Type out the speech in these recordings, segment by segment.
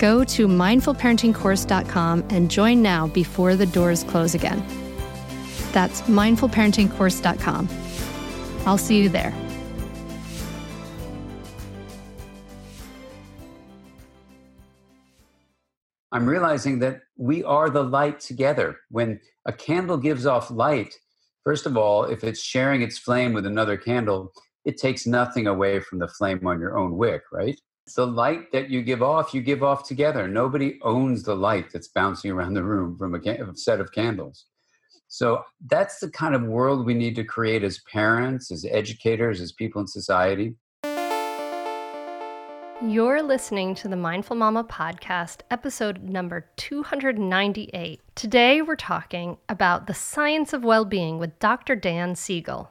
Go to mindfulparentingcourse.com and join now before the doors close again. That's mindfulparentingcourse.com. I'll see you there. I'm realizing that we are the light together. When a candle gives off light, first of all, if it's sharing its flame with another candle, it takes nothing away from the flame on your own wick, right? The light that you give off, you give off together. Nobody owns the light that's bouncing around the room from a, a set of candles. So that's the kind of world we need to create as parents, as educators, as people in society. You're listening to the Mindful Mama podcast, episode number 298. Today, we're talking about the science of well being with Dr. Dan Siegel.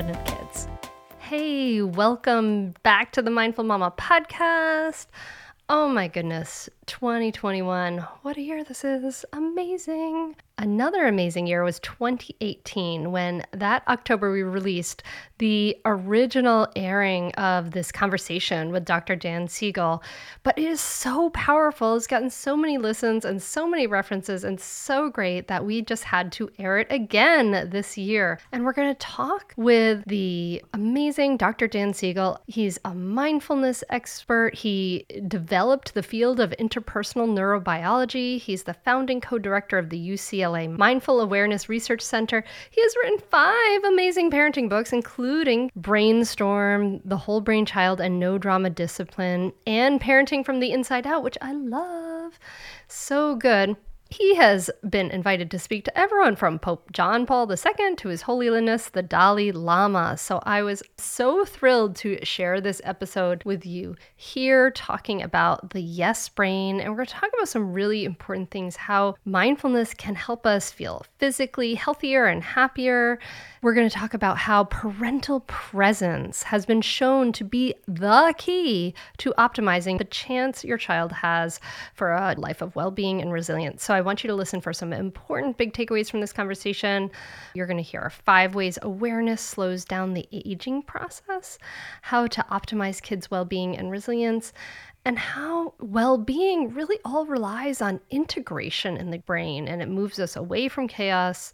confident kids. Hey, welcome back to the Mindful Mama podcast. Oh my goodness, 2021. What a year this is. Amazing. Another amazing year was 2018 when that October we released the original airing of this conversation with Dr. Dan Siegel. But it is so powerful. It's gotten so many listens and so many references and so great that we just had to air it again this year. And we're going to talk with the amazing Dr. Dan Siegel. He's a mindfulness expert. He developed the field of interpersonal neurobiology. He's the founding co director of the UCLA Mindful Awareness Research Center. He has written five amazing parenting books, including Brainstorm, The Whole Brain Child, and No Drama Discipline, and Parenting from the Inside Out, which I love. So good. He has been invited to speak to everyone from Pope John Paul II to His Holiness the Dalai Lama. So I was so thrilled to share this episode with you here, talking about the yes brain. And we're going to talk about some really important things how mindfulness can help us feel physically healthier and happier. We're going to talk about how parental presence has been shown to be the key to optimizing the chance your child has for a life of well being and resilience. So, I want you to listen for some important big takeaways from this conversation. You're going to hear five ways awareness slows down the aging process, how to optimize kids' well being and resilience, and how well being really all relies on integration in the brain and it moves us away from chaos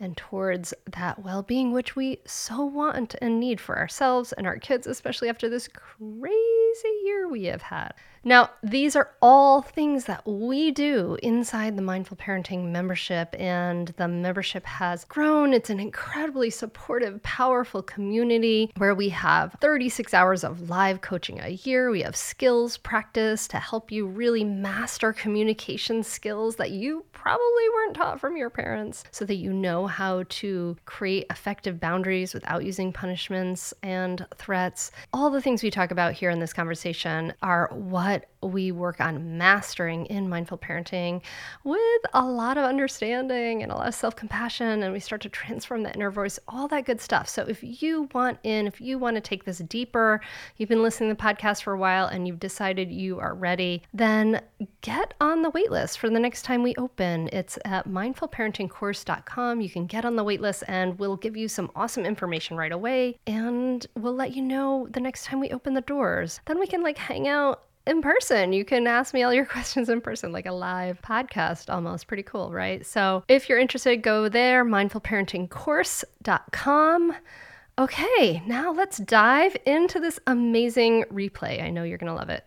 and towards that well being, which we so want and need for ourselves and our kids, especially after this crazy year we have had. Now, these are all things that we do inside the Mindful Parenting membership, and the membership has grown. It's an incredibly supportive, powerful community where we have 36 hours of live coaching a year. We have skills practice to help you really master communication skills that you probably weren't taught from your parents so that you know how to create effective boundaries without using punishments and threats. All the things we talk about here in this conversation are what we work on mastering in mindful parenting with a lot of understanding and a lot of self compassion. And we start to transform the inner voice, all that good stuff. So if you want in, if you want to take this deeper, you've been listening to the podcast for a while and you've decided you are ready, then get on the waitlist for the next time we open. It's at mindfulparentingcourse.com. You can get on the waitlist and we'll give you some awesome information right away. And we'll let you know the next time we open the doors. Then we can like hang out in person. You can ask me all your questions in person, like a live podcast almost. Pretty cool, right? So if you're interested, go there, mindfulparentingcourse.com. Okay, now let's dive into this amazing replay. I know you're going to love it.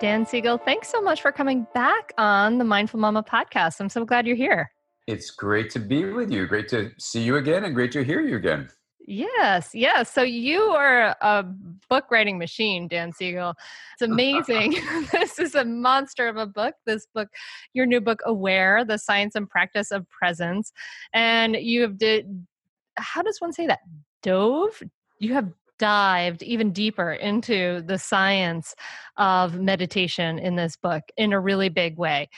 Dan Siegel, thanks so much for coming back on the Mindful Mama podcast. I'm so glad you're here. It's great to be with you. Great to see you again and great to hear you again. Yes, yes. So you are a book writing machine, Dan Siegel. It's amazing. this is a monster of a book. This book, your new book, Aware: The Science and Practice of Presence, and you have did. How does one say that? Dove. You have dived even deeper into the science of meditation in this book in a really big way.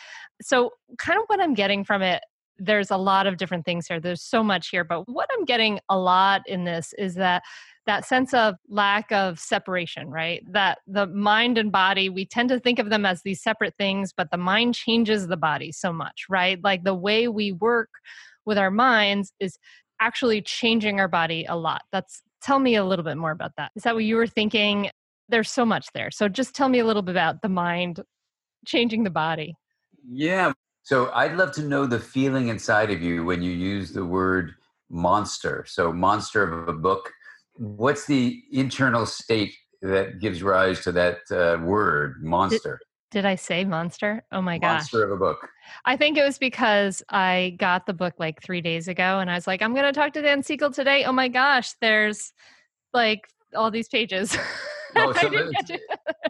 So, kind of what I'm getting from it there's a lot of different things here. There's so much here, but what I'm getting a lot in this is that that sense of lack of separation, right? That the mind and body, we tend to think of them as these separate things, but the mind changes the body so much, right? Like the way we work with our minds is actually changing our body a lot. That's tell me a little bit more about that. Is that what you were thinking? There's so much there. So just tell me a little bit about the mind changing the body. Yeah, so I'd love to know the feeling inside of you when you use the word monster. So, monster of a book. What's the internal state that gives rise to that uh, word, monster? Did, did, I say monster? Oh my gosh. Monster of a book. I think it was because I got the book like three days ago and I was like, I'm going to talk to Dan Siegel today. Oh my gosh, there's like all these pages. Oh, so, it's,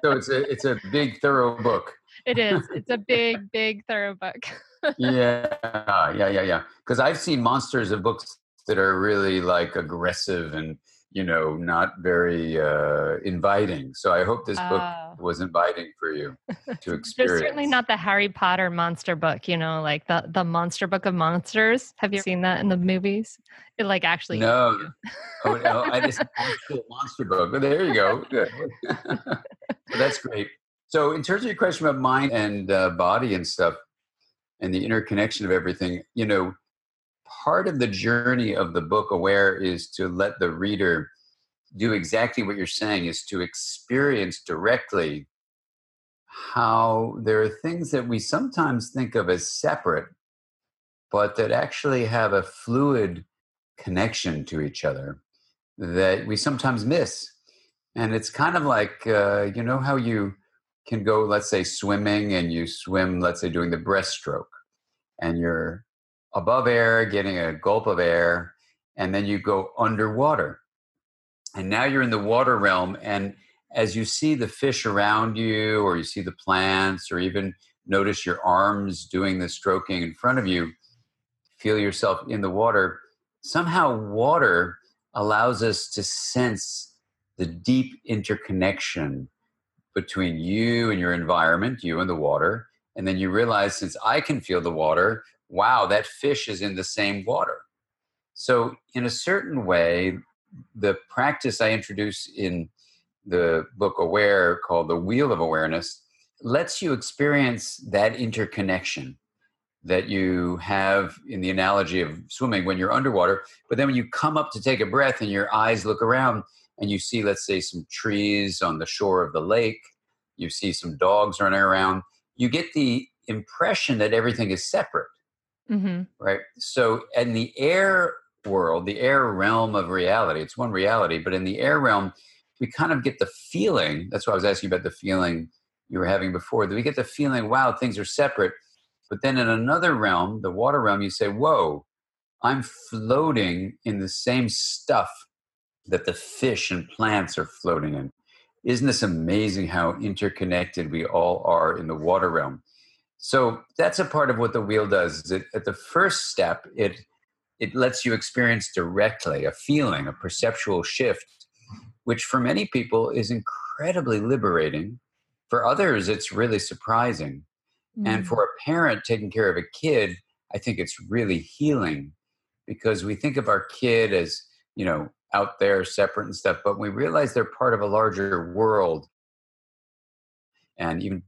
so it's a it's a big thorough book it is. It's a big, big, thorough book. yeah, yeah, yeah, yeah. Because I've seen monsters of books that are really like aggressive and you know not very uh, inviting. So I hope this book oh. was inviting for you to experience. There's certainly not the Harry Potter monster book. You know, like the the monster book of monsters. Have you seen that in the movies? It like actually. No, oh, no, I just actual monster book. But there you go. Good. that's great. So, in terms of your question about mind and uh, body and stuff, and the interconnection of everything, you know, part of the journey of the book Aware is to let the reader do exactly what you're saying, is to experience directly how there are things that we sometimes think of as separate, but that actually have a fluid connection to each other that we sometimes miss. And it's kind of like, uh, you know, how you can go, let's say, swimming and you swim, let's say, doing the breaststroke, and you're above air, getting a gulp of air, and then you go underwater. And now you're in the water realm. And as you see the fish around you, or you see the plants, or even notice your arms doing the stroking in front of you, feel yourself in the water. Somehow, water allows us to sense the deep interconnection between you and your environment, you and the water. And then you realize since I can feel the water, wow, that fish is in the same water. So, in a certain way, the practice I introduce in the book Aware, called The Wheel of Awareness, lets you experience that interconnection that you have in the analogy of swimming when you're underwater. But then when you come up to take a breath and your eyes look around, and you see, let's say, some trees on the shore of the lake, you see some dogs running around, you get the impression that everything is separate. Mm-hmm. Right. So, in the air world, the air realm of reality, it's one reality, but in the air realm, we kind of get the feeling that's why I was asking about the feeling you were having before that we get the feeling, wow, things are separate. But then in another realm, the water realm, you say, whoa, I'm floating in the same stuff that the fish and plants are floating in. Isn't this amazing how interconnected we all are in the water realm? So that's a part of what the wheel does. Is it, at the first step, it it lets you experience directly a feeling, a perceptual shift, which for many people is incredibly liberating. For others, it's really surprising. Mm. And for a parent taking care of a kid, I think it's really healing because we think of our kid as, you know, out there separate and stuff, but we realize they're part of a larger world and even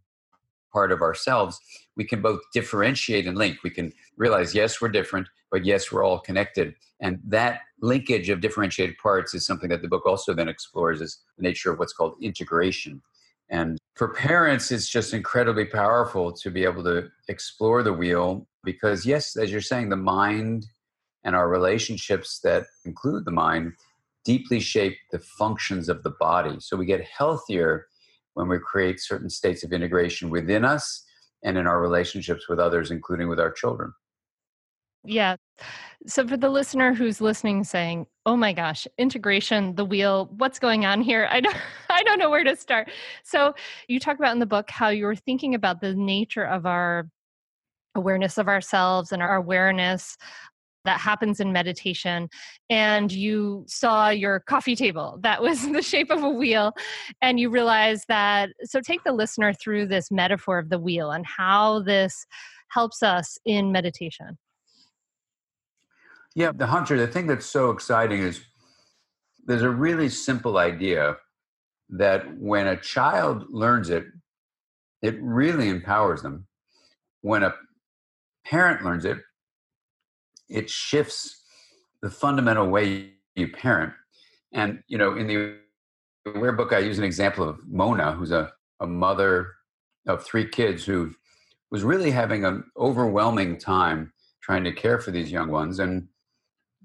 part of ourselves, we can both differentiate and link. We can realize, yes, we're different, but yes, we're all connected. And that linkage of differentiated parts is something that the book also then explores is the nature of what's called integration. And for parents, it's just incredibly powerful to be able to explore the wheel because, yes, as you're saying, the mind and our relationships that include the mind deeply shape the functions of the body. So we get healthier when we create certain states of integration within us and in our relationships with others, including with our children. Yeah. So for the listener who's listening saying, "Oh my gosh, integration, the wheel, what's going on here?" I don't I don't know where to start. So you talk about in the book how you were thinking about the nature of our awareness of ourselves and our awareness that happens in meditation and you saw your coffee table that was the shape of a wheel and you realized that so take the listener through this metaphor of the wheel and how this helps us in meditation. Yeah the hunter the thing that's so exciting is there's a really simple idea that when a child learns it it really empowers them. When a parent learns it it shifts the fundamental way you parent. And, you know, in the Aware book, I use an example of Mona, who's a, a mother of three kids who was really having an overwhelming time trying to care for these young ones. And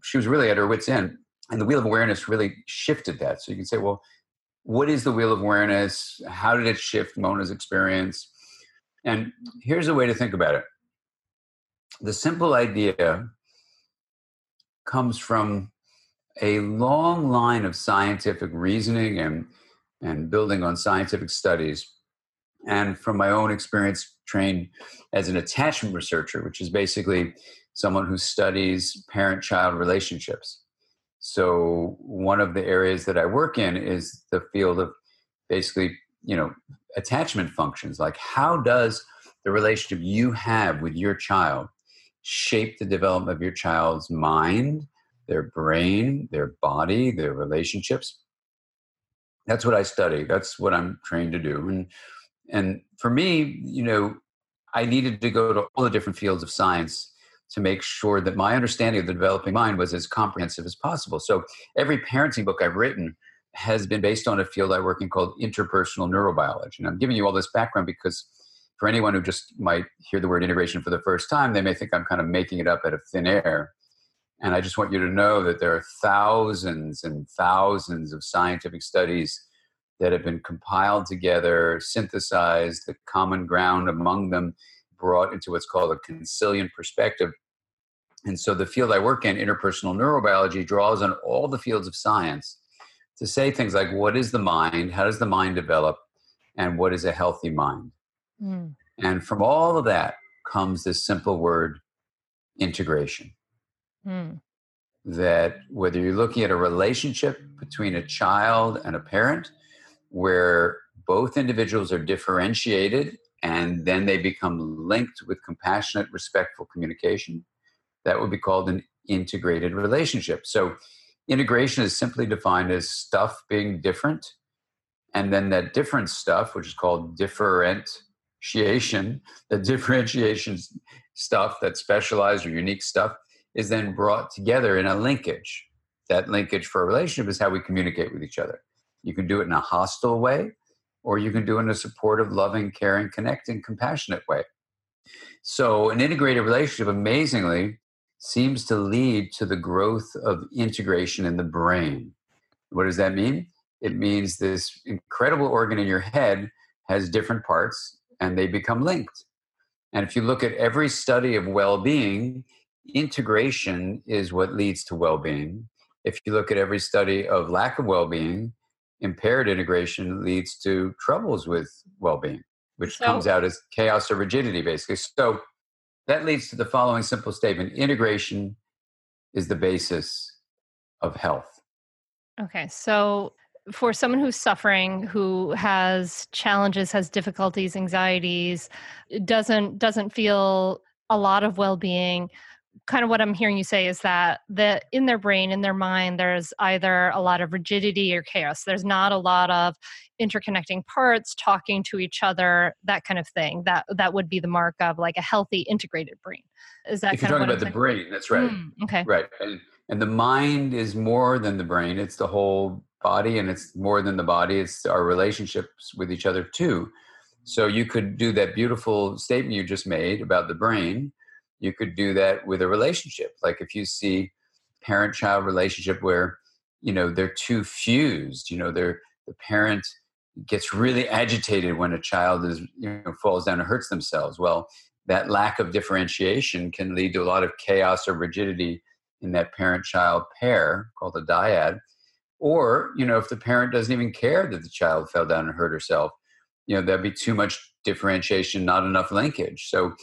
she was really at her wits' end. And the wheel of awareness really shifted that. So you can say, well, what is the wheel of awareness? How did it shift Mona's experience? And here's a way to think about it the simple idea comes from a long line of scientific reasoning and, and building on scientific studies. And from my own experience, trained as an attachment researcher, which is basically someone who studies parent child relationships. So, one of the areas that I work in is the field of basically, you know, attachment functions. Like, how does the relationship you have with your child shape the development of your child's mind, their brain, their body, their relationships. That's what I study. That's what I'm trained to do. And and for me, you know, I needed to go to all the different fields of science to make sure that my understanding of the developing mind was as comprehensive as possible. So every parenting book I've written has been based on a field I work in called interpersonal neurobiology. And I'm giving you all this background because for anyone who just might hear the word integration for the first time, they may think I'm kind of making it up out of thin air. And I just want you to know that there are thousands and thousands of scientific studies that have been compiled together, synthesized, the common ground among them brought into what's called a consilience perspective. And so the field I work in, interpersonal neurobiology, draws on all the fields of science to say things like what is the mind, how does the mind develop, and what is a healthy mind. Mm. And from all of that comes this simple word integration. Mm. That whether you're looking at a relationship between a child and a parent, where both individuals are differentiated and then they become linked with compassionate, respectful communication, that would be called an integrated relationship. So, integration is simply defined as stuff being different, and then that different stuff, which is called different differentiation, the differentiation stuff, that specialized or unique stuff, is then brought together in a linkage. That linkage for a relationship is how we communicate with each other. You can do it in a hostile way, or you can do it in a supportive, loving, caring, connecting, compassionate way. So, an integrated relationship, amazingly, seems to lead to the growth of integration in the brain. What does that mean? It means this incredible organ in your head has different parts and they become linked. And if you look at every study of well being, integration is what leads to well being. If you look at every study of lack of well being, impaired integration leads to troubles with well being, which so, comes out as chaos or rigidity, basically. So that leads to the following simple statement integration is the basis of health. Okay. So for someone who's suffering who has challenges has difficulties anxieties doesn't doesn't feel a lot of well-being kind of what i'm hearing you say is that that in their brain in their mind there's either a lot of rigidity or chaos. There's not a lot of interconnecting parts talking to each other that kind of thing. That that would be the mark of like a healthy integrated brain. Is that if you're talking about the brain that's right. Mm, okay. Right and, and the mind is more than the brain it's the whole body and it's more than the body it's our relationships with each other too. So you could do that beautiful statement you just made about the brain. You could do that with a relationship. Like if you see parent child relationship where you know they're too fused you know they're the parent gets really agitated when a child is you know falls down and hurts themselves. Well that lack of differentiation can lead to a lot of chaos or rigidity in that parent child pair called a dyad or, you know, if the parent doesn't even care that the child fell down and hurt herself, you know, there'd be too much differentiation, not enough linkage. So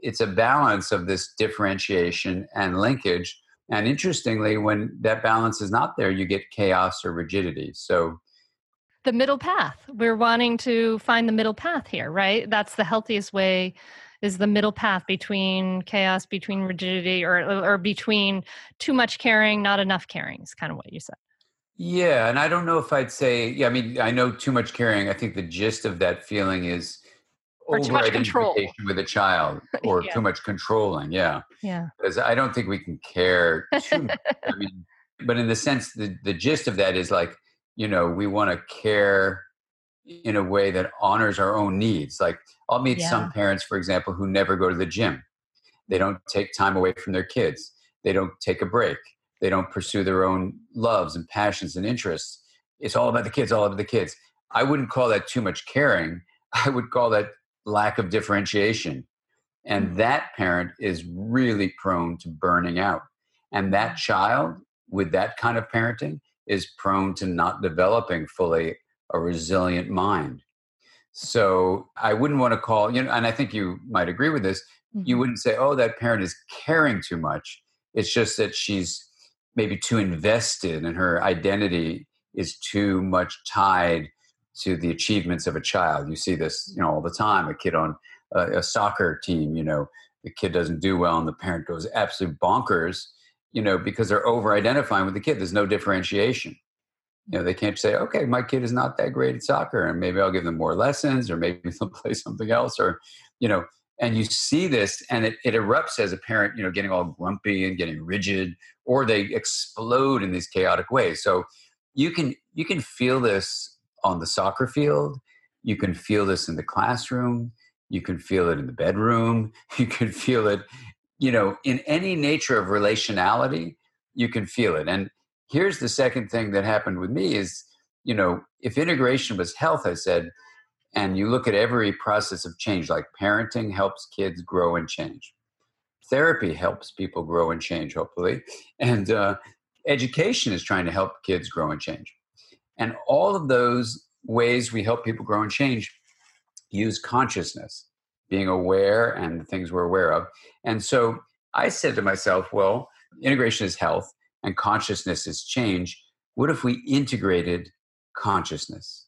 it's a balance of this differentiation and linkage. And interestingly, when that balance is not there, you get chaos or rigidity. So the middle path. We're wanting to find the middle path here, right? That's the healthiest way is the middle path between chaos, between rigidity, or or between too much caring, not enough caring. Is kind of what you said. Yeah, and I don't know if I'd say. Yeah, I mean, I know too much caring. I think the gist of that feeling is or too much control with a child, or yeah. too much controlling. Yeah, yeah. Because I don't think we can care too much. I mean, but in the sense, the the gist of that is like, you know, we want to care in a way that honors our own needs. Like, I'll meet yeah. some parents, for example, who never go to the gym. They don't take time away from their kids. They don't take a break they don't pursue their own loves and passions and interests. It's all about the kids, all about the kids. I wouldn't call that too much caring. I would call that lack of differentiation. And mm-hmm. that parent is really prone to burning out. And that child with that kind of parenting is prone to not developing fully a resilient mind. So I wouldn't want to call, you know, and I think you might agree with this. Mm-hmm. You wouldn't say, oh, that parent is caring too much. It's just that she's maybe too invested and her identity is too much tied to the achievements of a child. You see this, you know, all the time. A kid on a, a soccer team, you know, the kid doesn't do well, and the parent goes absolute bonkers, you know, because they're over identifying with the kid. There's no differentiation. You know, they can't say, okay, my kid is not that great at soccer, and maybe I'll give them more lessons, or maybe they'll play something else, or, you know, and you see this and it, it erupts as a parent you know getting all grumpy and getting rigid or they explode in these chaotic ways. So you can you can feel this on the soccer field. You can feel this in the classroom. You can feel it in the bedroom. You can feel it you know in any nature of relationality you can feel it. And here's the second thing that happened with me is you know if integration was health i said and you look at every process of change like parenting helps kids grow and change. Therapy helps people grow and change hopefully. And uh, education is trying to help kids grow and change. And all of those ways we help people grow and change use consciousness being aware and the things we're aware of. And so i said to myself well integration is health and consciousness is change. What if we integrated consciousness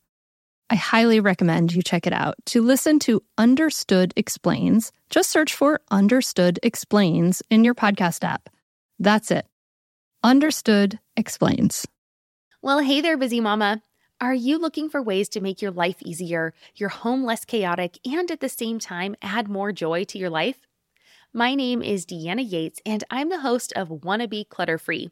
I highly recommend you check it out. To listen to Understood Explains, just search for Understood Explains in your podcast app. That's it. Understood Explains. Well, hey there, busy mama. Are you looking for ways to make your life easier, your home less chaotic, and at the same time add more joy to your life? My name is Deanna Yates, and I'm the host of Wanna Be Clutter Free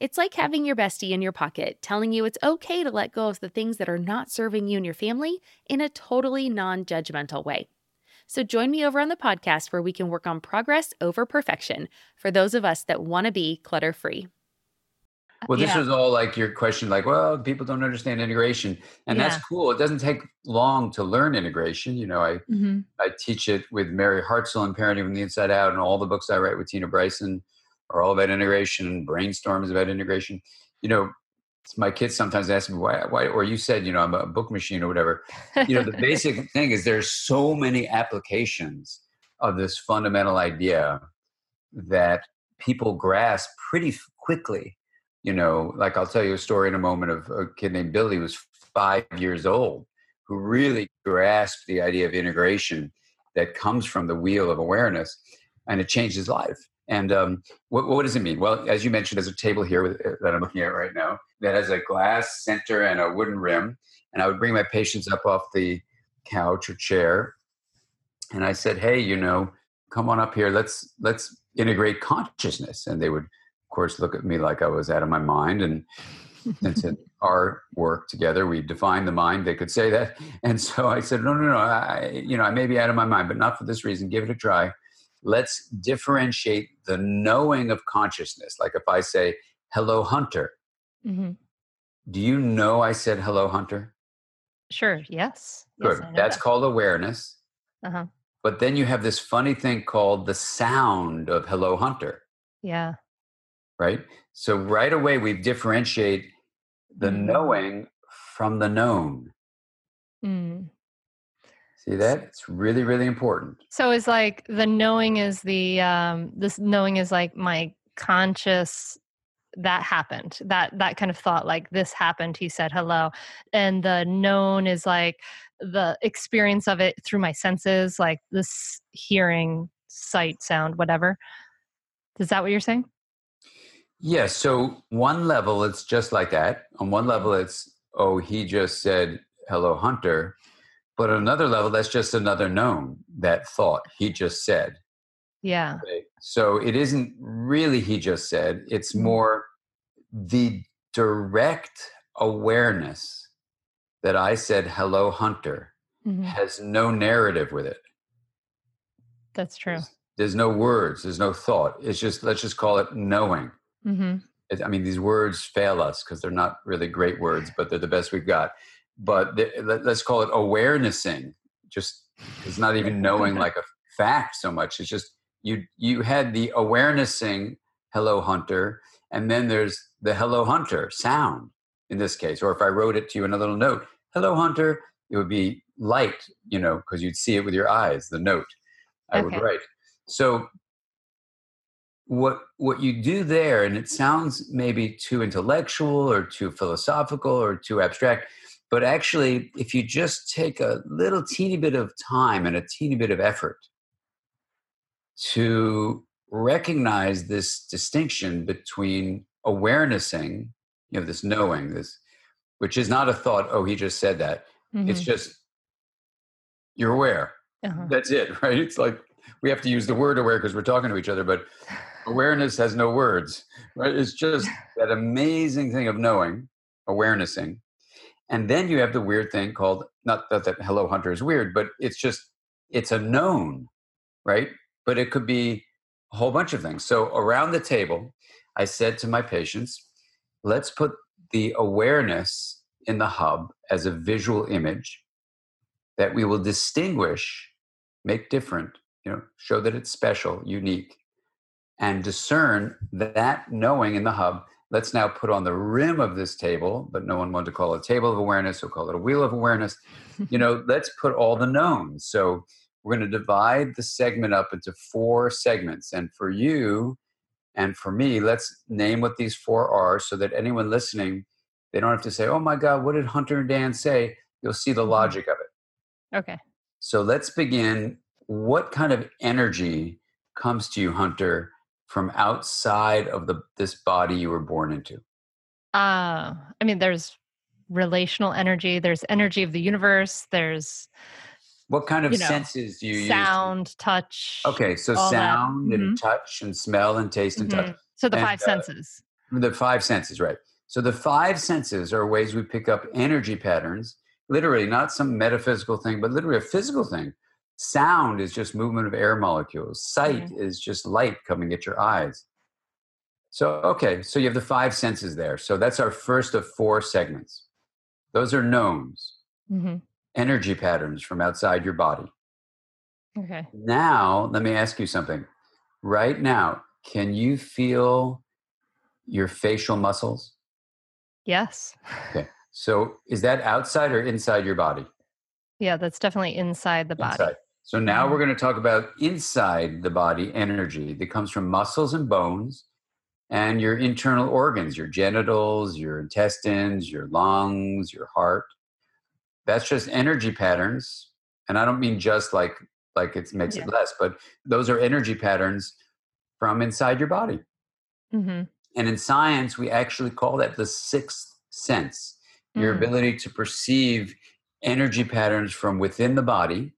It's like having your bestie in your pocket telling you it's okay to let go of the things that are not serving you and your family in a totally non judgmental way. So join me over on the podcast where we can work on progress over perfection for those of us that want to be clutter free. Well, this yeah. was all like your question, like, well, people don't understand integration, and yeah. that's cool. It doesn't take long to learn integration. You know, I mm-hmm. I teach it with Mary Hartzell and Parenting from the Inside Out, and all the books I write with Tina Bryson are all about integration. Brainstorm is about integration. You know, my kids sometimes ask me why, why, or you said, you know, I'm a book machine or whatever. You know, the basic thing is there's so many applications of this fundamental idea that people grasp pretty quickly. You know, like I'll tell you a story in a moment of a kid named Billy who was five years old who really grasped the idea of integration that comes from the wheel of awareness and it changed his life and um, what, what, does it mean? Well, as you mentioned, there's a table here with, uh, that I'm looking at right now that has a glass center and a wooden rim. And I would bring my patients up off the couch or chair, and I said, "Hey, you know, come on up here. Let's let's integrate consciousness." And they would, of course, look at me like I was out of my mind. And since our work together, we define the mind. They could say that, and so I said, "No, no, no. I, you know, I may be out of my mind, but not for this reason. Give it a try." Let's differentiate the knowing of consciousness. Like if I say, hello, Hunter. Mm-hmm. Do you know I said hello, Hunter? Sure, yes. Good. Yes, That's that. called awareness. Uh-huh. But then you have this funny thing called the sound of hello, Hunter. Yeah. Right? So right away, we differentiate the mm. knowing from the known. Mm. See that? It's really, really important. So it's like the knowing is the um this knowing is like my conscious that happened that that kind of thought like this happened he said hello and the known is like the experience of it through my senses like this hearing sight sound whatever is that what you're saying yes yeah, so one level it's just like that on one level it's oh he just said hello hunter but at another level, that's just another known, that thought he just said. Yeah. So it isn't really he just said, it's mm-hmm. more the direct awareness that I said, hello, Hunter, mm-hmm. has no narrative with it. That's true. There's, there's, no words, there's no thought. It's just, let's just call it knowing. Mm-hmm. I mean, these words fail us because they're not really great words, but they're the best we've got but let's call it awarenessing. Just it's not even knowing like a fact so much. It's just you you had the awarenessing hello hunter, and then there's the hello hunter sound in this case. Or if I wrote it to you in a little note, hello hunter, it would be light, you know, because you'd see it with your eyes. The note I okay. would write. So what what you do there, and it sounds maybe too intellectual or too philosophical or too abstract but actually, if you just take a little teeny bit of time and a teeny bit of effort to recognize this distinction between awarenessing, you know, this knowing, this, which is not a thought, oh, he just said that. Mm-hmm. It's just you're aware. Uh-huh. That's it, right? It's like we have to use the word aware because we're talking to each other, but awareness has no words, right? It's just that amazing thing of knowing, awarenessing. And hmm. then you have the weird thing called, not that, that Hello Hunter is weird, but it's just, it's a known, right? But it could be a whole bunch of things. So around the table, I said to my patients, let's put the awareness in the hub as a visual image that we will distinguish, make different, you know, show that it's special, unique, and discern that knowing in the hub. Let's now put on the rim of this table, but no one wanted to call it a table of awareness, so call it a wheel of awareness. you know, let's put all the knowns. So we're going to divide the segment up into four segments. And for you and for me, let's name what these four are so that anyone listening, they don't have to say, oh my God, what did Hunter and Dan say? You'll see the mm-hmm. logic of it. Okay. So let's begin. What kind of energy comes to you, Hunter, from outside of the this body you were born into? Uh, I mean, there's relational energy, there's energy of the universe, there's what kind of you know, senses do you sound, use? Sound, touch. Okay, so sound mm-hmm. and touch and smell and taste and mm-hmm. touch. So the and, five uh, senses. The five senses, right. So the five senses are ways we pick up energy patterns, literally, not some metaphysical thing, but literally a physical thing. Sound is just movement of air molecules. Sight mm-hmm. is just light coming at your eyes. So, okay, so you have the five senses there. So that's our first of four segments. Those are knowns. Mm-hmm energy patterns from outside your body. Okay. Now, let me ask you something. Right now, can you feel your facial muscles? Yes. Okay. So, is that outside or inside your body? Yeah, that's definitely inside the body. Inside. So, now mm-hmm. we're going to talk about inside the body energy that comes from muscles and bones and your internal organs, your genitals, your intestines, your lungs, your heart that's just energy patterns and i don't mean just like like it makes yeah. it less but those are energy patterns from inside your body mm-hmm. and in science we actually call that the sixth sense your mm. ability to perceive energy patterns from within the body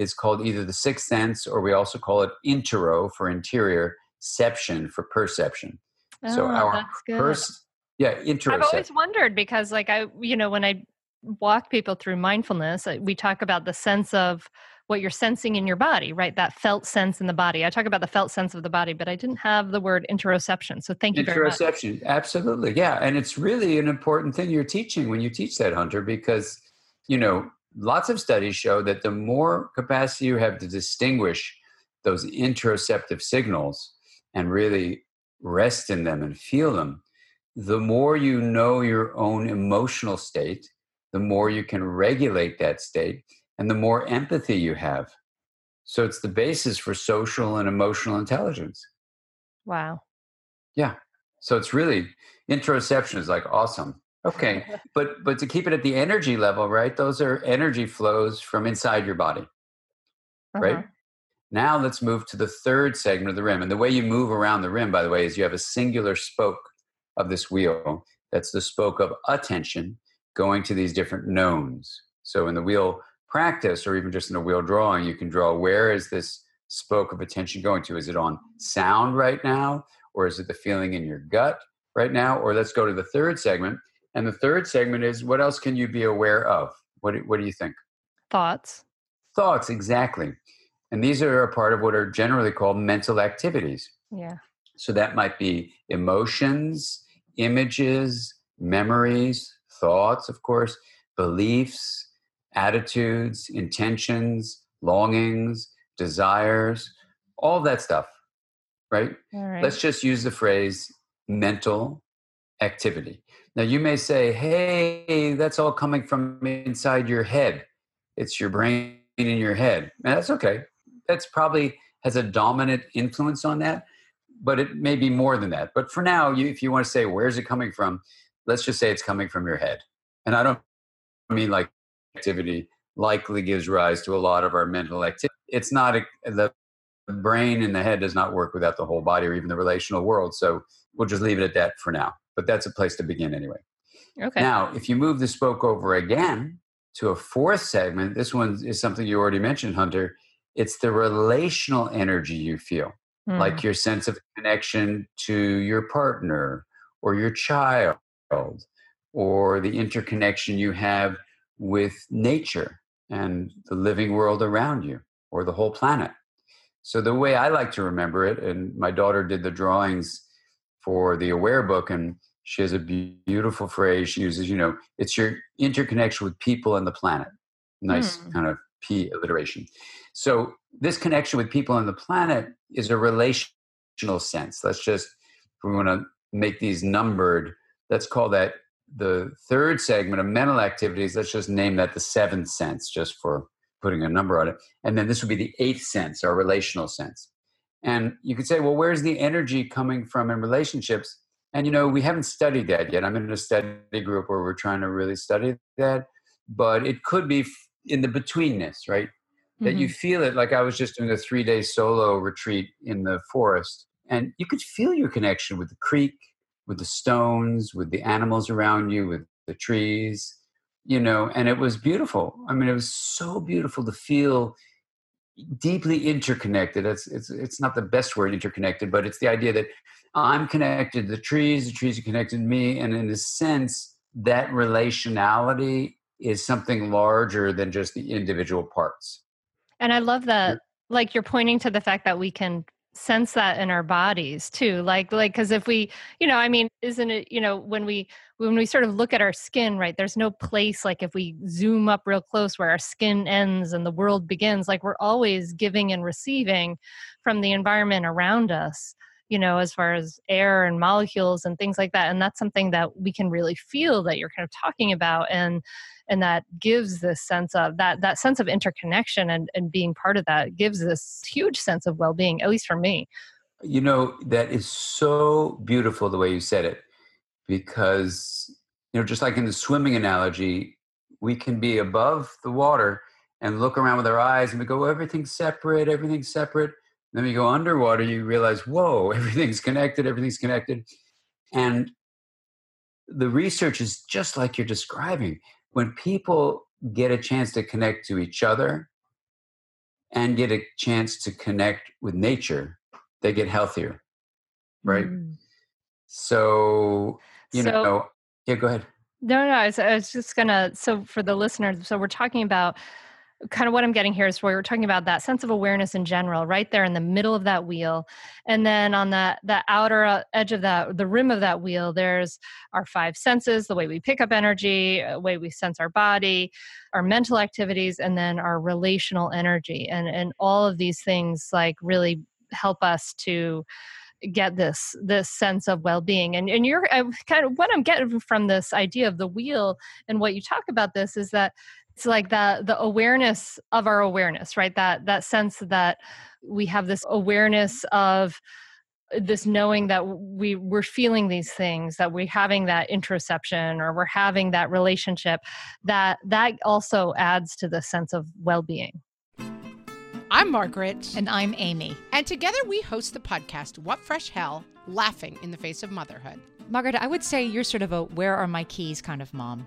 is called either the sixth sense or we also call it intero for interior ception for perception oh, so our pers- yeah intero i've always wondered because like i you know when i walk people through mindfulness, uh, we talk about the sense of what you're sensing in your body, right? That felt sense in the body. I talk about the felt sense of the body, but I didn't have the word interoception. So thank you very much. Interoception, absolutely. Yeah. And it's really an important thing you're teaching when you teach that, Hunter, because, you know, lots of studies show that the more capacity you have to distinguish those interoceptive signals and really rest in them and feel them, the more you know your own emotional state the more you can regulate that state and the more empathy you have. So it's the basis for social and emotional intelligence. Wow. Yeah. So it's really interoception is like awesome. Okay. but but to keep it at the energy level, right? Those are energy flows from inside your body. Uh-huh. Right? Now let's move to the third segment of the rim. And the way you move around the rim, by the way, is you have a singular spoke of this wheel. That's the spoke of attention going to these different knowns. So in the wheel practice, or even just in a wheel drawing, you can draw where is this spoke of attention going to? Is it on sound right now? Or is it the feeling in your gut right now? Or let's go to the third segment. And the third segment is what else can you be aware of? What do, what do you think? Thoughts. Thoughts, exactly. And these are a part of what are generally called mental activities. Yeah. So that might be emotions, images, memories, thoughts, of course, beliefs, attitudes, intentions, longings, desires, all that stuff, right? right? Let's just use the phrase mental activity. Now, you may say, hey, that's all coming from inside your head. It's your brain in your head. And that's okay. That's probably has a dominant influence on that, but it may be more than that. But for now, you, if you want to say, where's it coming from? let's just say it's coming from your head. And I don't mean like activity likely gives rise to a lot of our mental activity. It's not a, the brain and the head does not work without the whole body or even the relational world. So we'll just leave it at that for now. But that's a place to begin anyway. Okay. Now, if you move the spoke over again, to a fourth segment. This one is something you already mentioned, Hunter. It's the relational energy you feel, mm. like your sense of connection to your partner or your child, or the interconnection you have with nature and the living world around you, or the whole planet. So, the way I like to remember it, and my daughter did the drawings for the Aware book, and she has a beautiful phrase she uses, you know, it's your interconnection with people and the planet. Nice mm. kind of P alliteration. So, this connection with people and the planet is a relational sense. Let's just, if we want to make these numbered, let's call that the third segment of mental activities. Let's just name that the seventh sense, just for putting a number on it. And then this would be the eighth sense, our relational sense. And you could say, well, where's the energy coming from in relationships? And you know, we haven't studied that yet. I'm in a study group where we're trying to really study that, but it could be in the betweenness, right? Mm-hmm. That you mm-hmm. feel it. Like I was just doing a three day solo retreat in the forest, and you could feel your connection with the creek, with the stones, with the animals around you, with the trees, you know, and it was beautiful. I mean, it was so beautiful to feel deeply interconnected. It's it's it's not the best word interconnected, but it's the idea that Uh, I'm connected to the trees, the trees are connected to me, and in a sense, that relationality is something larger than just the individual parts. And I love that like you're pointing to the fact that we can sense that in our bodies too like like because if we you know i mean isn't it you know when we when we sort of look at our skin right there's no place like if we zoom up real close where our skin ends and the world begins like we're always giving and receiving from the environment around us you know as far as air and molecules and things like that and that's something that we can really feel that you're kind of talking about and and that gives this sense of that that sense of interconnection and, and being part of that gives this huge sense of well-being at least for me. You know that is so beautiful the way you said it because you know just like in the swimming analogy we can be above the water and look around with our eyes and we go everything's separate everything's separate then we go underwater you realize whoa everything's connected everything's connected and the research is just like you're describing when people get a chance to connect to each other and get a chance to connect with nature, they get healthier. Right. Mm. So, you so, know, yeah, go ahead. No, no, I was, I was just gonna. So, for the listeners, so we're talking about kind of what I'm getting here is where we're talking about that sense of awareness in general, right there in the middle of that wheel, and then on that that outer uh, edge of that, the rim of that wheel, there's our five senses: the way we pick up energy, the uh, way we sense our body, our mental activities, and then our relational energy, and and all of these things like really help us to get this this sense of well-being. And and you're uh, kind of what i'm getting from this idea of the wheel and what you talk about this is that it's like that the awareness of our awareness right? That that sense that we have this awareness of this knowing that we we're feeling these things that we're having that interoception or we're having that relationship that that also adds to the sense of well-being. I'm margaret. And i'm amy. And together we host the podcast what fresh hell laughing in the face of motherhood. Margaret i would say you're sort of a where are my keys kind of mom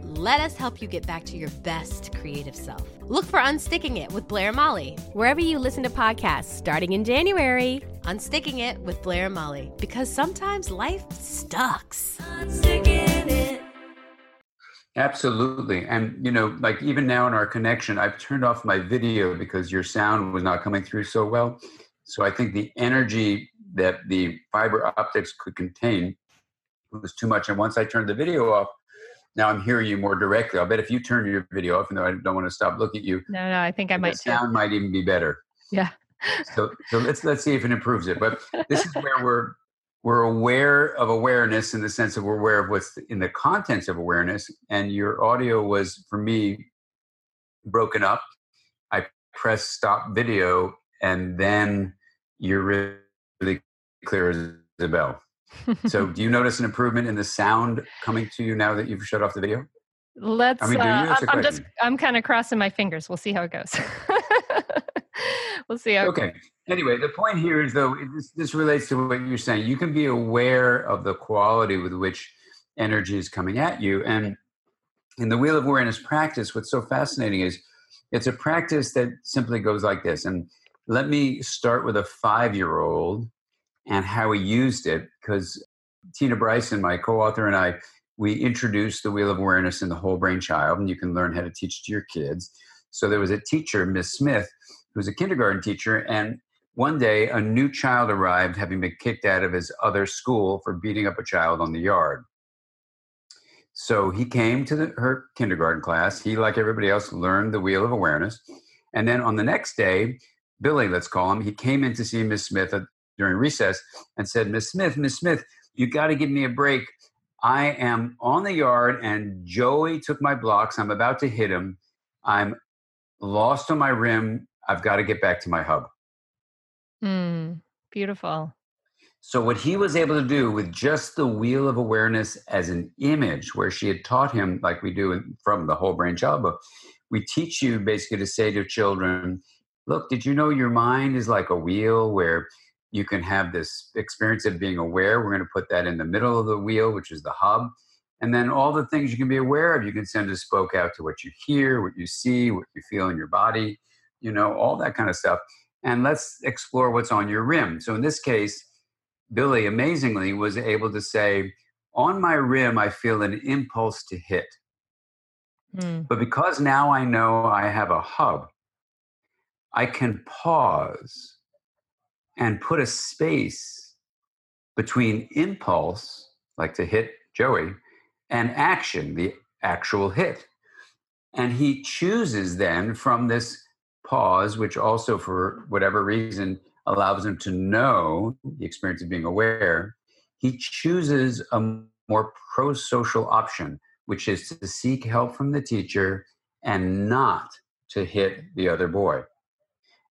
Let us help you get back to your best creative self. Look for Unsticking It with Blair and Molly. Wherever you listen to podcasts starting in January. Unsticking It with Blair and Molly. Because sometimes life sucks. Absolutely. And, you know, like even now in our connection, I've turned off my video because your sound was not coming through so well. So I think the energy that the fiber optics could contain was too much. And once I turned the video off, now I'm hearing you more directly. I'll bet if you turn your video off, even though I don't want to stop looking at you, No, no, I think I the might too. sound might even be better. Yeah. So, so let's let's see if it improves it. But this is where we're we're aware of awareness in the sense of we're aware of what's in the contents of awareness. And your audio was for me broken up. I press stop video, and then you're really clear as a bell. So, do you notice an improvement in the sound coming to you now that you've shut off the video? Let's. I mean, do you? Uh, i'm I'm just. I'm kind of crossing my fingers. We'll see how it goes. we'll see how. Okay. Anyway, the point here is though this, this relates to what you're saying. You can be aware of the quality with which energy is coming at you, and in the wheel of awareness practice, what's so fascinating is it's a practice that simply goes like this. And let me start with a five-year-old and how he used it, because Tina Bryson, my co-author, and I, we introduced the wheel of awareness in the whole brain child, and you can learn how to teach it to your kids. So there was a teacher, Miss Smith, who was a kindergarten teacher, and one day a new child arrived having been kicked out of his other school for beating up a child on the yard. So he came to the, her kindergarten class. He, like everybody else, learned the wheel of awareness. And then on the next day, Billy, let's call him, he came in to see Miss Smith at, during recess and said, Miss Smith, Miss Smith, you got to give me a break. I am on the yard and Joey took my blocks. I'm about to hit him. I'm lost on my rim. I've got to get back to my hub. Mm, beautiful. So, what he was able to do with just the wheel of awareness as an image, where she had taught him, like we do from the whole brain child book, we teach you basically to say to children, Look, did you know your mind is like a wheel where you can have this experience of being aware? We're going to put that in the middle of the wheel, which is the hub. And then all the things you can be aware of, you can send a spoke out to what you hear, what you see, what you feel in your body, you know, all that kind of stuff. And let's explore what's on your rim. So in this case, Billy amazingly was able to say, on my rim, I feel an impulse to hit. Mm, But because now I know I have a hub, I can pause and put a space between impulse, like to hit Joey, and action, the actual hit. And he chooses then from this pause, which also, for whatever reason, allows him to know the experience of being aware, he chooses a more pro social option, which is to seek help from the teacher and not to hit the other boy.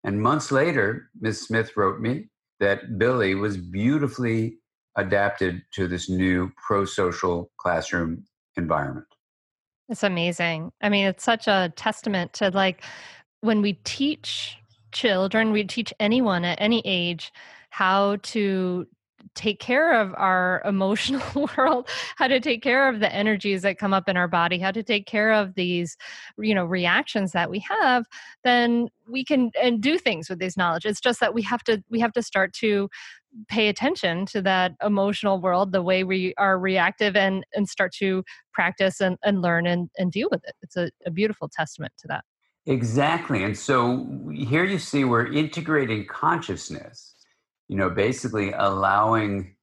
And months later, Ms. Smith wrote me that Billy was beautifully adapted to this new pro social classroom environment. it's amazing. I mean, it's such a testament to like when we teach children, we teach anyone at any age how to take care of our emotional world how to take care of the energies that come up in our body how to take care of these you know reactions that we have then we can and do things with these knowledge it's just that we have to we have to start to pay attention to that emotional world the way we are reactive and and start to practice and, and learn and, and deal with it it's a, a beautiful testament to that Exactly. And so here you see we're integrating consciousness, you know, basically allowing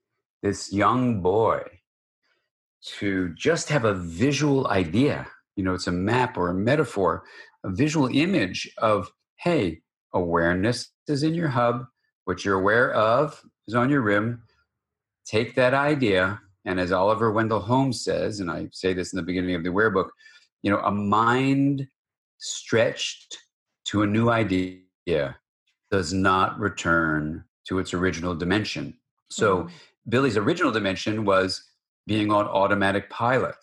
this young boy to just have a visual idea. You know, it's a map or a metaphor, a visual image of, hey, awareness is in your hub. What you're aware of is on your rim. Take that idea. And as Oliver Wendell Holmes says, and I say this in the beginning of the Aware book, you know, a mind stretched to a new idea does not return to its original dimension. So Mhm. Billy's original dimension was being on automatic pilot.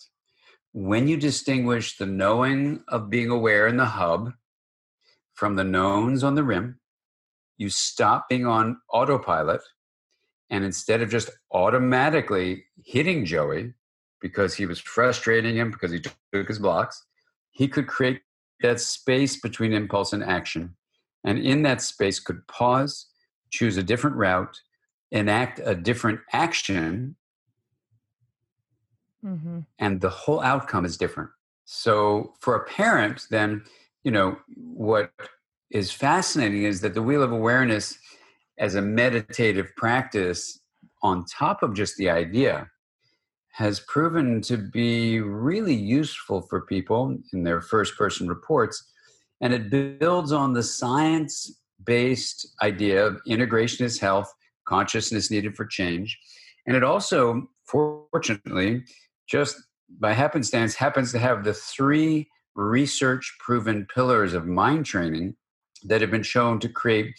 When you distinguish the knowing of being aware in the hub from the knowns on the rim, you stop being on autopilot. And instead of just automatically hitting Joey because he was frustrating him because he took his blocks, he could create that space between impulse and action. And in that space, could pause, choose a different route, enact a different action, Mhm. and the whole outcome is different. So for a parent, then, you know, what is fascinating is that the wheel of awareness as a meditative practice on top of just the idea has proven to be really useful for people in their first person reports. And it builds on the science based idea of integration is health, consciousness needed for change. And it also, fortunately, just by happenstance, happens to have the three research proven pillars of mind training that have been shown to create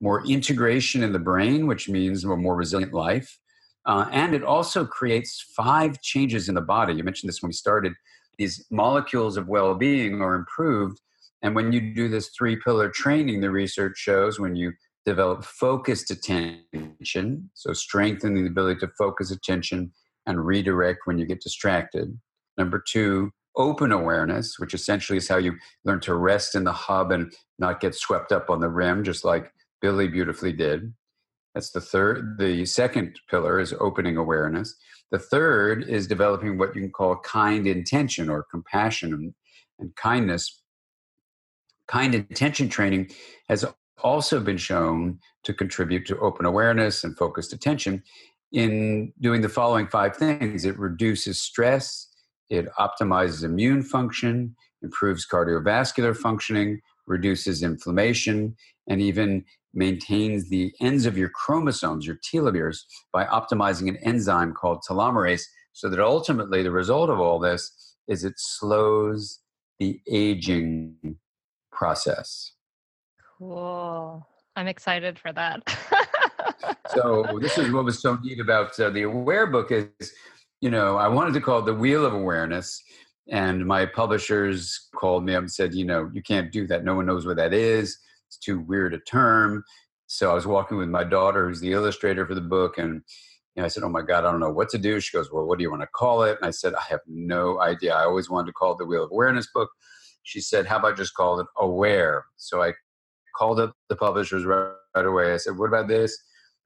more integration in the brain, which means a more resilient life. Uh, and it also creates five changes in the body. You mentioned this when we started. These molecules of well being are improved. And when you do this three pillar training, the research shows when you develop focused attention, so strengthening the ability to focus attention and redirect when you get distracted. Number two, open awareness, which essentially is how you learn to rest in the hub and not get swept up on the rim, just like Billy beautifully did. That's the third. The second pillar is opening awareness. The third is developing what you can call kind intention or compassion and, kindness. Kind intention training has also been shown to contribute to open awareness and focused attention in doing the following five things. It reduces stress, it optimizes immune function, improves cardiovascular functioning, reduces inflammation, and even maintains the ends of your chromosomes, your telomeres, by optimizing an enzyme called telomerase, so that ultimately the result of all this is it slows the aging process. Cool. I'm excited for that. so this is what was so neat about uh, the aware book is you know i wanted to call it the wheel of awareness and my publishers called me up and said you know you can't do that. No one knows what that is. It's too weird a term. So i was walking with my daughter who's the illustrator for the book and you know, i said oh my god i don't know what to do. She goes well what do you want to call it? And i said i have no idea. I always wanted to call it the wheel of awareness book she said how about just call it aware? So i called up the publishers right, right away. I said what about this?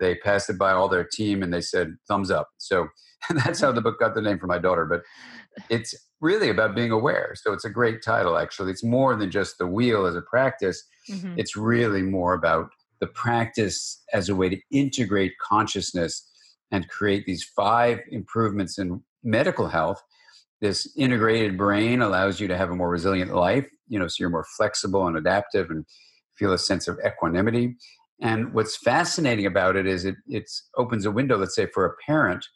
They passed it by all their team and they said thumbs up. So that's how the book got the name for my daughter but it's really about being aware. So it's a great title actually. It's more than just the wheel as a practice. Mhm. it's really more about the practice as a way to integrate consciousness and create these five improvements in medical health this integrated brain allows you to have a more resilient life you know so you're more flexible and adaptive and feel a sense of equanimity and what's fascinating about it is it it's opens a window, let's say, for a parent,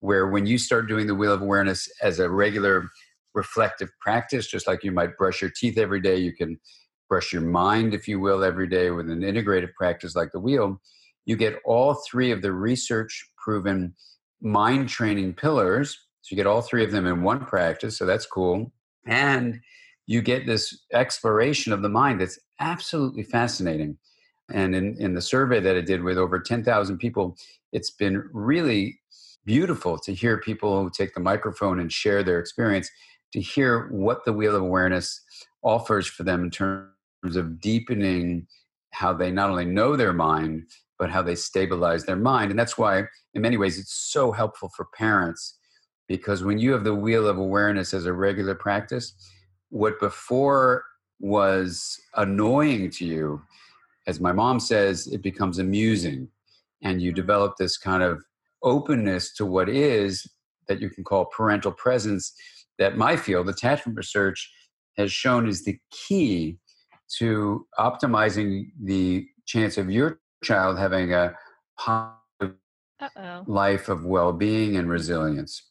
where when you start doing the wheel of awareness as a regular reflective practice, just like you might brush your teeth every day, you can brush your mind, if you will, every day with an integrative practice like the wheel. You get all three of the research proven mind training pillars. So you get all three of them in one practice. So that's cool. And you get this exploration of the mind that's absolutely fascinating. And in, in the survey that I did with over 10,000 people, it's been really beautiful to hear people who take the microphone and share their experience, to hear what the Wheel of Awareness offers for them in terms of deepening how they not only know their mind, but how they stabilize their mind. And that's why, in many ways, it's so helpful for parents because when you have the Wheel of Awareness as a regular practice, what before was annoying to you as my mom says, it becomes amusing. And you develop this kind of openness to what is that you can call parental presence, that my field, attachment research, has shown is the key to optimizing the chance of your child having a positive Uh-oh. life of well being and resilience.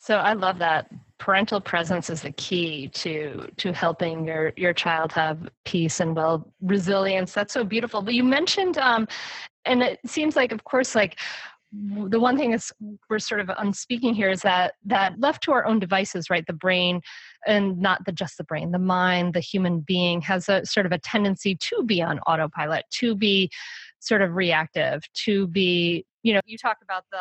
So I love that parental presence is the key to to helping your your child have peace and well resilience. That's so beautiful. But you mentioned um, and it seems like of course like the one thing is we're sort of unspeaking here is that that left to our own devices right the brain and not the just the brain the mind the human being has a sort of a tendency to be on autopilot to be sort of reactive to be you know you talk about the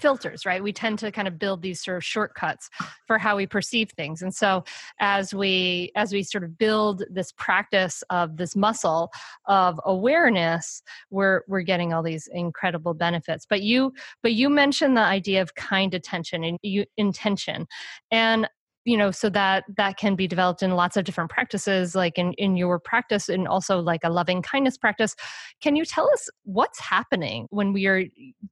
filters right? We tend to kind of build these sort of shortcuts for how we perceive things. And so as we as we sort of build this practice of this muscle of awareness we're we're getting all these incredible benefits. But you but you mentioned the idea of kind attention and you intention. And you know so that that can be developed in lots of different practices like in in your practice and also like a loving kindness practice. Can you tell us what's happening when we are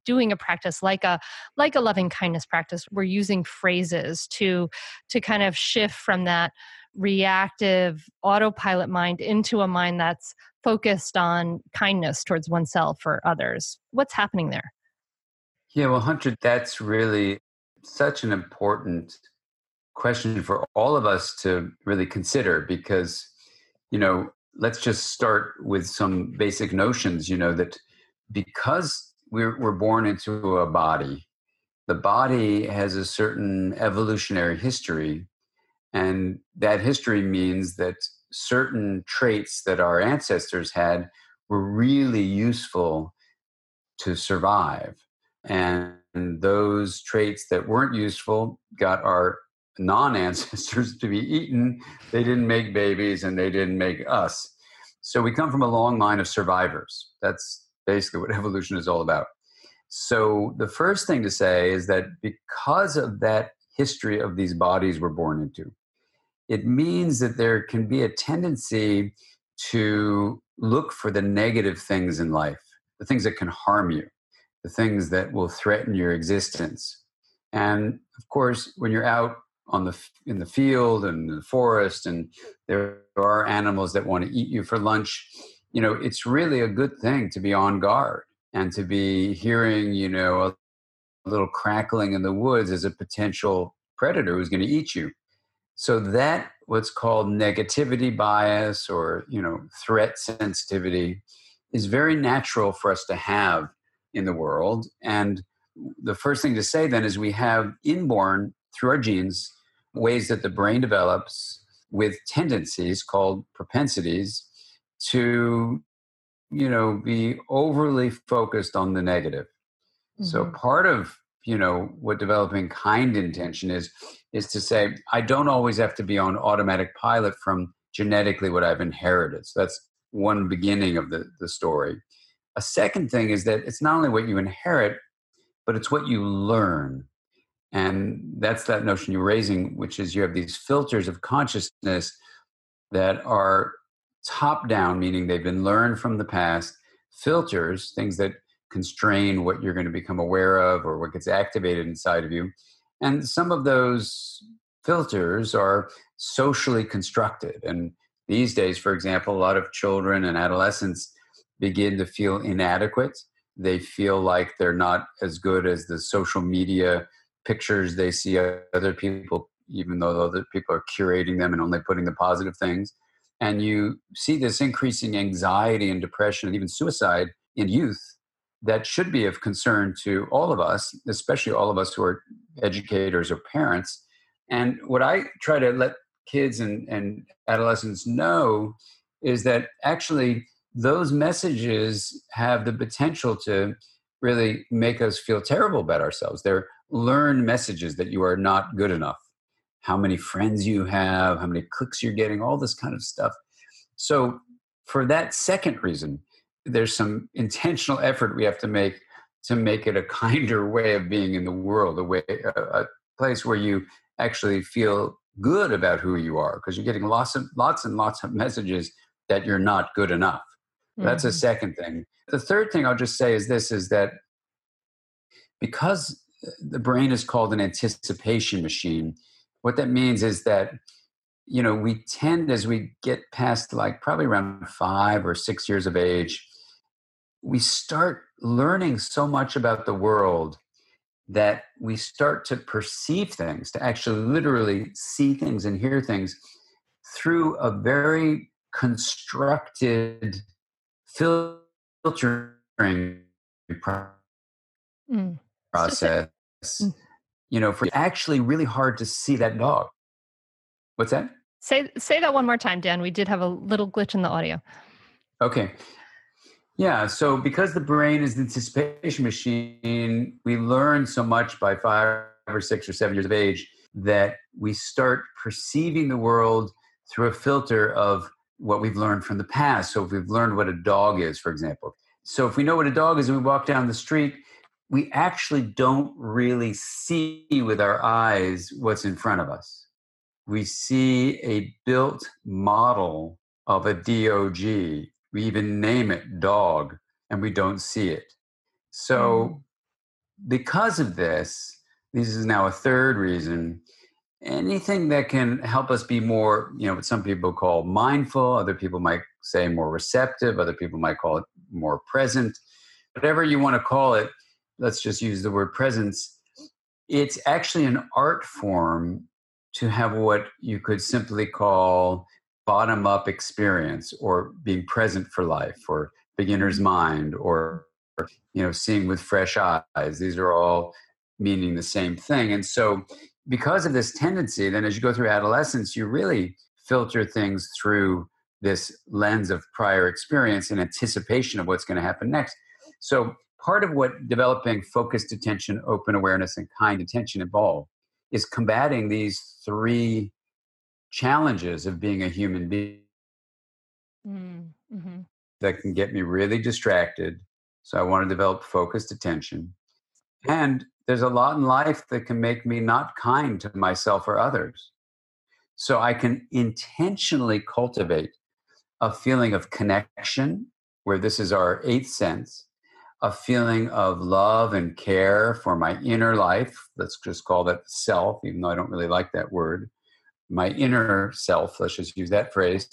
doing a practice like a like a loving kindness practice? We're using phrases to to kind of shift from that reactive autopilot mind into a mind that's focused on kindness towards oneself or others. What's happening there? Yeah well hunter that's really such an important question for all of us to really consider because, you know, let's just start with some basic notions, you know, that because we're, we're born into a body, the body has a certain evolutionary history. And that history means that certain traits that our ancestors had were really useful to survive. And those traits that weren't useful got our non ancestors to be eaten. They didn't make babies and they didn't make us. So we come from a long line of survivors. That's basically what evolution is all about. So the first thing to say is that because of that history of these bodies we're born into, it means that there can be a tendency to look for the negative things in life, the things that can harm you, the things that will threaten your existence. And of course, when you're out on the in the field and the forest and there are animals that want to eat you for lunch. You know it's really a good thing to be on guard and to be hearing you know a, little crackling in the woods as a potential predator who's going to eat you. So that what's called negativity bias or you know threat sensitivity is very natural for us to have in the world. And the first thing to say then is we have inborn through our genes ways that the brain develops with tendencies called propensities to you know be overly focused on the negative. Mm-hmm. so part of you know what developing kind intention is is to say i don't always have to be on automatic pilot from genetically what i've inherited. So that's one beginning of the, the story. A second thing is that it's not only what you inherit but it's what you learn and that's that notion you're raising, which is you have these filters of consciousness that are top down, meaning they've been learned from the past, filters, things that constrain what you're going to become aware of or what gets activated inside of you. And some of those filters are socially constructed. And these days, for example, a lot of children and adolescents begin to feel inadequate. They feel like they're not as good as the social media pictures they see other people even though other people are curating them and only putting the positive things and you see this increasing anxiety and depression and even suicide in youth that should be of concern to all of us especially all of us who are educators or parents. And what i try to let kids and, and adolescents know is that actually those messages have the potential to really make us feel terrible about ourselves. They're learn messages that you are not good enough how many friends you have how many clicks you're getting all this kind of stuff so for that second reason there's some intentional effort we have to make to make it a kinder way of being in the world a way a, a place where you actually feel good about who you are because you're getting lots of lots and lots of messages that you're not good enough mm-hmm. that's a mm-hmm. second thing the third thing i'll just say is this is that because the brain is called an anticipation machine. What that means is that you know we tend as we get past like probably around five or six years of age we start learning so much about the world that we start to perceive things to actually literally see things and hear things through a very constructed filtering Mm. Process. Mm. You know, for actually really hard to see that dog. What's that? Say say that one more time, Dan. We did have a little glitch in the audio. Okay. Yeah. So because the brain is the anticipation machine, we learn so much by five or six or seven years of age that we start perceiving the world through a filter of what we've learned from the past. So if we've learned what a dog is, for example. So if we know what a dog is and we walk down the street, we actually don't really see with our eyes what's in front of us. We see a built model of a DOG. We even name it dog, and we don't see it. So, hmm. because of this, this is now a third reason. Anything that can help us be more, you know, what some people call mindful, other people might say more receptive, other people might call it more present, whatever you want to call it, let's just use the word presence. It's actually an art form to have what you could simply call bottom up experience or being present for life or beginner's mm-hmm. mind or you know seeing with fresh eyes. These are all meaning the same thing. And so because of this tendency then as you go through adolescence you really filter things through this lens of prior experience and anticipation of what's going to happen next. So part of what developing focused attention open awareness and kind attention involve is combating these three challenges of being a human being Mm-hmm. that can get me really distracted. So I want to develop focused attention. And there's a lot in life that can make me not kind to myself or others. So I can intentionally cultivate a feeling of connection, where this is our eighth sense, a feeling of love and care for my inner life. Let's just call that self, even though I don't really like that word. My inner self, let's just use that phrase.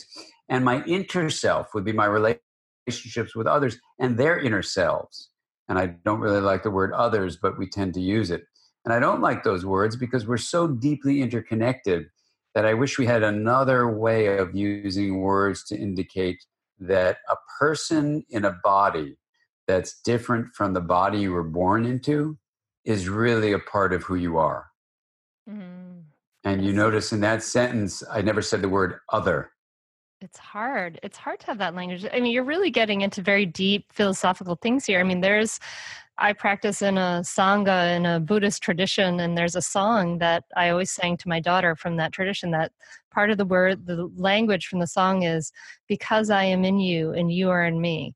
And my inner self would be my relationships with others and their inner selves. And I don't really like the word others, but we tend to use it. And I don't like those words because we're so deeply interconnected that I wish we had another way of using words to indicate that a person in a body that's different from the body you were born into is really a part of who you are. Mm. And you notice in that sentence, I never said the word other. It's hard. It's hard to have that language. I mean, you're really getting into very deep philosophical things here. I mean, there's, I practice in a Sangha in a Buddhist tradition, and there's a song that I always sang to my daughter from that tradition. That part of the word, the language from the song is, because I am in you and you are in me.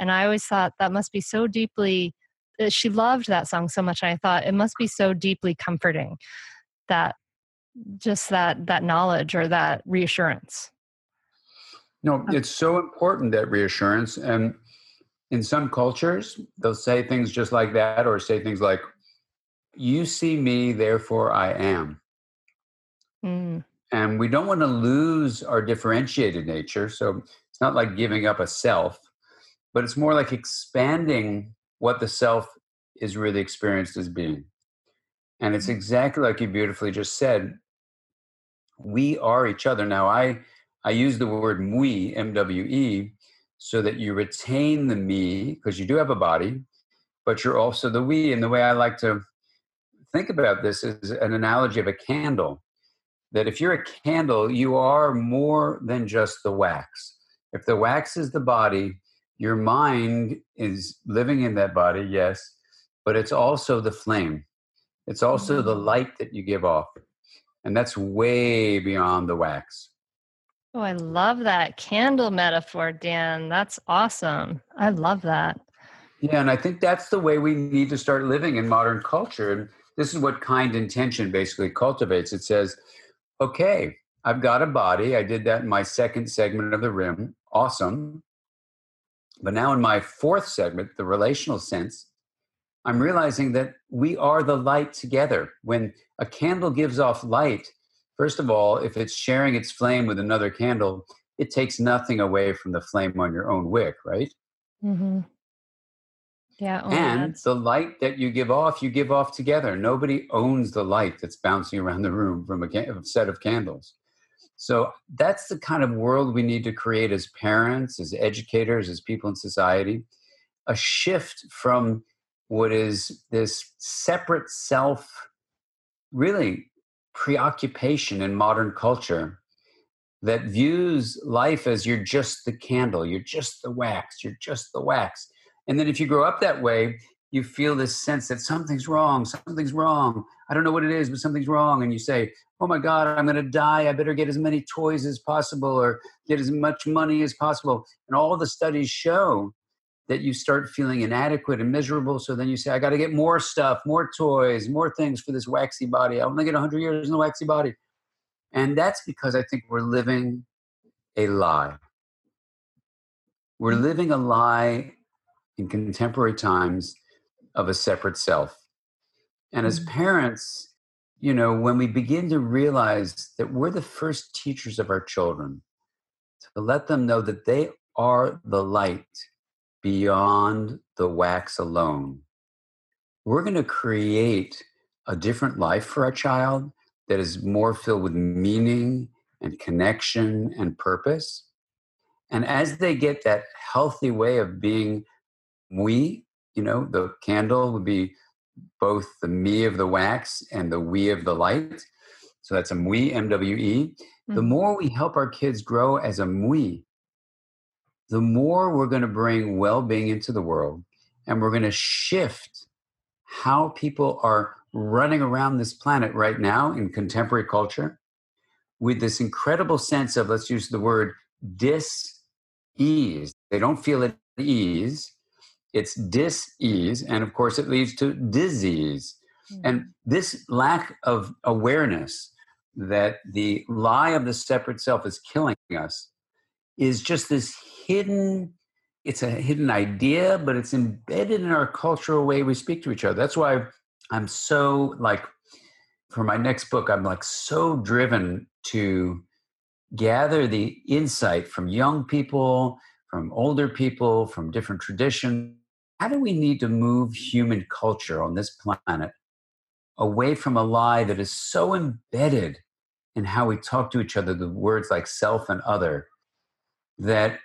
And I always thought that must be so deeply, uh, she loved that song so much. And I thought it must be so deeply comforting that just that that knowledge or that reassurance No, it's so important that reassurance. And in some cultures, they'll say things just like that, or say things like, You see me, therefore I am. Mm. And we don't want to lose our differentiated nature. So it's not like giving up a self, but it's more like expanding what the self is really experienced as being. And it's mm-hmm. exactly like you beautifully just said. We are each other. Now, I I use the word we, M W E, so that you retain the me because you do have a body, but you're also the we. And the way I like to think about this is an analogy of a candle. That if you're a candle, you are more than just the wax. If the wax is the body, your mind is living in that body, yes, but it's also the flame. It's also the mm-hmm. light that you give off. And that's way beyond the wax. Oh, I love that candle metaphor, Dan. That's awesome. I love that. Yeah, and I think that's the way we need to start living in modern culture. And this is what kind intention basically cultivates. It says, okay, I've got a body. I did that in my second segment of the rim. Awesome. But now in my fourth segment, the relational sense, I'm realizing that we are the light together. When a candle gives off light, first of all, if it's sharing its flame with another candle, it takes nothing away from the flame on your own wick, right? Mm-hmm. Yeah. And the light that you give off, you give off together. Nobody owns the light that's bouncing around the room from a, ca- a set of candles. So that's the kind of world we need to create as parents, as educators, as people in society. a shift from what is this separate self, really preoccupation in modern culture that views life as you're just the candle, you're just the wax, you're just the wax. And then if you grow up that way, you feel this sense that something's wrong, something's wrong. I don't know what it is, but something's wrong. And you say, Oh my God, I'm going to die. I better get as many toys as possible or get as much money as possible. And all the studies show that you start feeling inadequate and miserable. So then you say, I got to get more stuff, more toys, more things for this waxy body. I only get 100 years in the waxy body. And that's because I think we're living a lie. We're living a lie in contemporary times of a separate self. And as mm. parents, you know, when we begin to realize that we're the first teachers of our children, to let them know that they are the light beyond the wax alone, we're going to create a different life for our child that is more filled with meaning and connection and purpose. And as they get that healthy way of being we, you know, the candle would be both the me of the wax and the we of the light. So that's a we, M W E. Mm-hmm. The more we help our kids grow as a we, the more we're going to bring well being into the world and we're going to shift how people are running around this planet right now in contemporary culture with this incredible sense of, let's use the word dis ease. They don't feel at ease. It's dis ease. And of course, it leads to disease. Mm-hmm. And this lack of awareness that the lie of the separate self is killing us is just this hidden it's a hidden idea but it's embedded in our cultural way we speak to each other that's why I'm so like for my next book, I'm like so driven to gather the insight from young people, from older people, from different traditions. How do we need to move human culture on this planet away from a lie that is so embedded in how we talk to each other, the words like self and other, that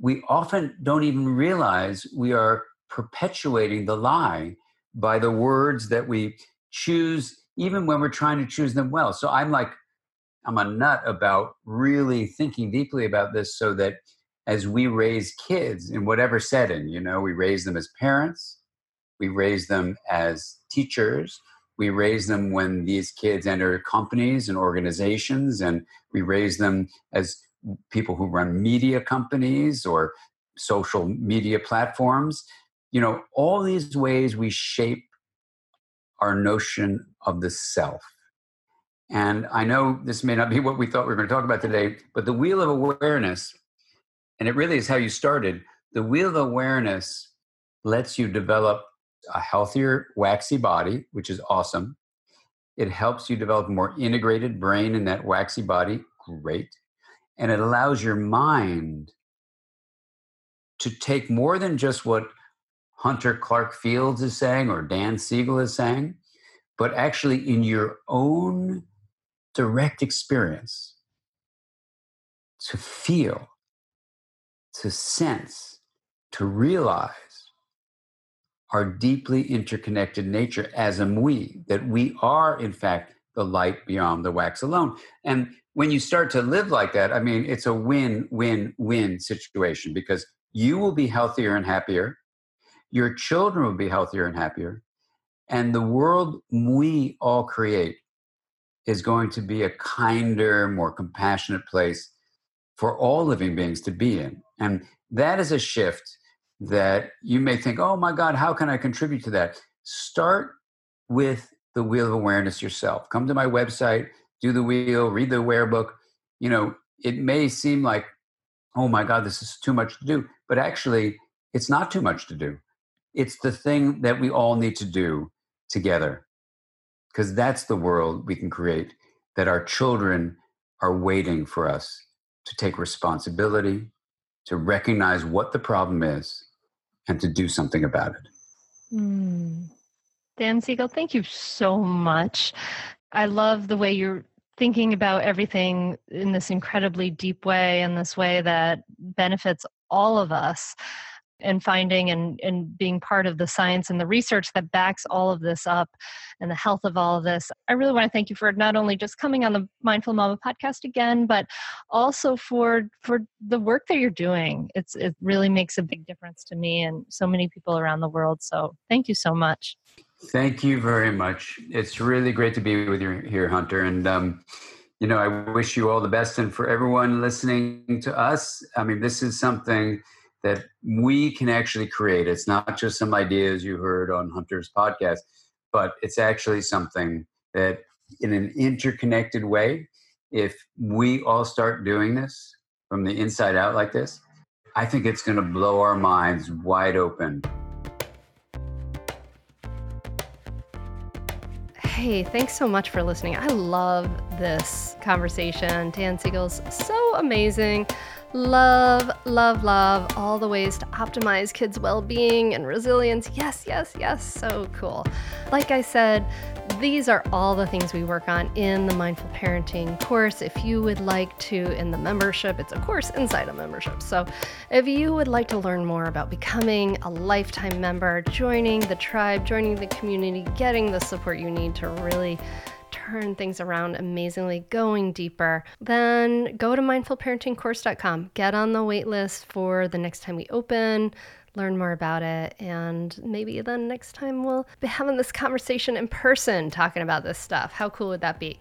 we often don't even realize we are perpetuating the lie by the words that we choose, even when we're trying to choose them well. So I'm like, I'm a nut about really thinking deeply about this so that as we raise kids in whatever setting, you know, we raise them as parents, we raise them as teachers, we raise them when these kids enter companies and organizations, and we raise them as people who run media companies or social media platforms you know, all these ways we shape our notion of the self. And I know this may not be what we thought we were going to talk about today, but the wheel of awareness, and it really is how you started, the wheel of awareness lets you develop a healthier, waxy body, which is awesome. It helps you develop a more integrated brain in that waxy body, great. And it allows your mind to take more than just what Hunter Clark Fields is saying or Dan Siegel is saying, but actually in your own direct experience to feel, to sense, to realize our deeply interconnected nature as a we, that we are, in fact, the light beyond the wax alone. And when you start to live like that, I mean, it's a win, win, win situation because you will be healthier and happier your children will be healthier and happier. And the world we all create is going to be a kinder, more compassionate place for all living beings to be in. And that is a shift that you may think, oh my God, how can I contribute to that? Start with the wheel of awareness yourself. Come to my website, do the wheel, read the aware book. You know, it may seem like, oh my God, this is too much to do, but actually, it's not too much to do it's the thing that we all need to do together because that's the world we can create that our children are waiting for us to take responsibility to recognize what the problem is and to do something about it. Mm. dan siegel thank you so much. I love the way you're thinking about everything in this incredibly deep way in this way that benefits all of us and finding and, and being part of the science and the research that backs all of this up and the health of all of this. I really want to thank you for not only just coming on the Mindful Mama podcast again, but also for for the work that you're doing. It's it really makes a big difference to me and so many people around the world. So thank you so much. Thank you very much. It's really great to be with you here, Hunter. And um, you know, I wish you all the best. And for everyone listening to us, I mean, this is something that we can actually create. It's not just some ideas you heard on Hunter's podcast, but it's actually something that, in an interconnected way, if we all start doing this from the inside out like this, I think it's going to blow our minds wide open. Hey, thanks so much for listening. I love this conversation. Dan Siegel's so amazing. Love, love, love all the ways to optimize kids' well being and resilience. Yes, yes, yes, so cool. Like I said, these are all the things we work on in the Mindful Parenting course. If you would like to, in the membership, it's a course inside a membership. So if you would like to learn more about becoming a lifetime member, joining the tribe, joining the community, getting the support you need to really turn things around amazingly, going deeper, then go to mindfulparentingcourse.com. Get on the wait list for the next time we open, learn more about it, and maybe then next time we'll be having this conversation in person talking about this stuff. How cool would that be?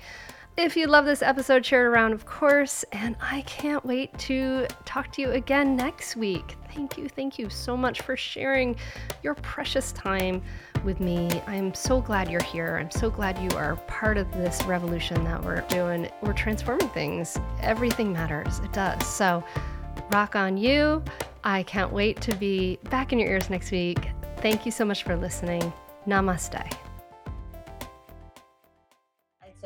If you love this episode, share it around, of course. And I can't wait to talk to you again next week. Thank you, thank you so much for sharing your precious time with me. I'm so glad you're here. I'm so glad you are part of this revolution that we're doing. We're transforming things. Everything matters. It does. So, rock on you. I can't wait to be back in your ears next week. Thank you so much for listening. Namaste